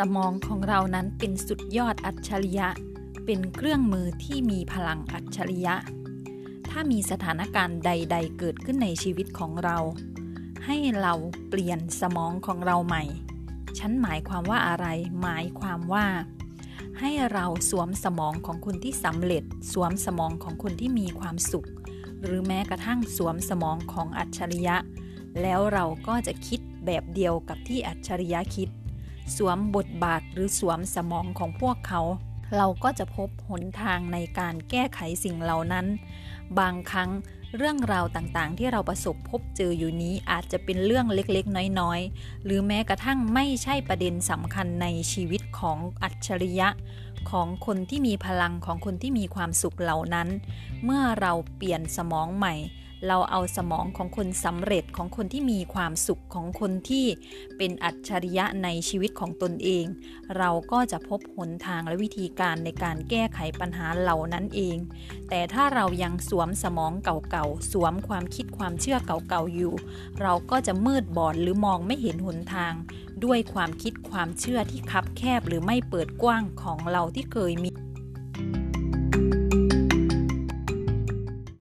สมองของเรานั้นเป็นสุดยอดอัจฉริยะ เป็นเครื่องมือที่มีพลังอัจฉริยะ ถ้ามีสถานการณ์ใด ๆ เกิดขึ้นในชีวิตของเรา ให้เราเปลี่ยนสมองของเราใหม่ ฉันหมายความว่าอะไร หมายความว่า ให้เราสวมสมองของคนที่สำเร็จ สวมสมองของคนที่มีความสุข หรือแม้กระทั่งสวมสมองของอัจฉริยะ แล้วเราก็จะคิดแบบเดียวกับที่อัจฉริยะคิด สวมบทบาทหรือสวมสมองของพวกเขา เราก็จะพบหนทางในการแก้ไขสิ่งเหล่านั้น บางครั้งเรื่องราวต่างๆ ที่เราประสบพบเจออยู่นี้อาจจะเป็นเรื่องเล็กๆ น้อยๆ หรือแม้กระทั่งไม่ใช่ประเด็นสำคัญในชีวิตของอัจฉริยะ ของคนที่มีพลังของคนที่มีความสุขเหล่านั้น เมื่อเราเปลี่ยนสมองใหม่ เราเอาสมองของคนสำเร็จของคนที่มีความสุขของคนที่เป็นอัจฉริยะในชีวิตของตนเอง เราก็จะพบหนทางและวิธีการในการแก้ไขปัญหาเหล่านั้นเอง แต่ถ้าเรายังสวมสมองเก่าๆ สวมความคิดความเชื่อเก่าๆอยู่ เราก็จะมืดบอดหรือมองไม่เห็นหนทาง ด้วยความคิดความเชื่อที่คับแคบหรือไม่เปิดกว้างของเราที่เคยมี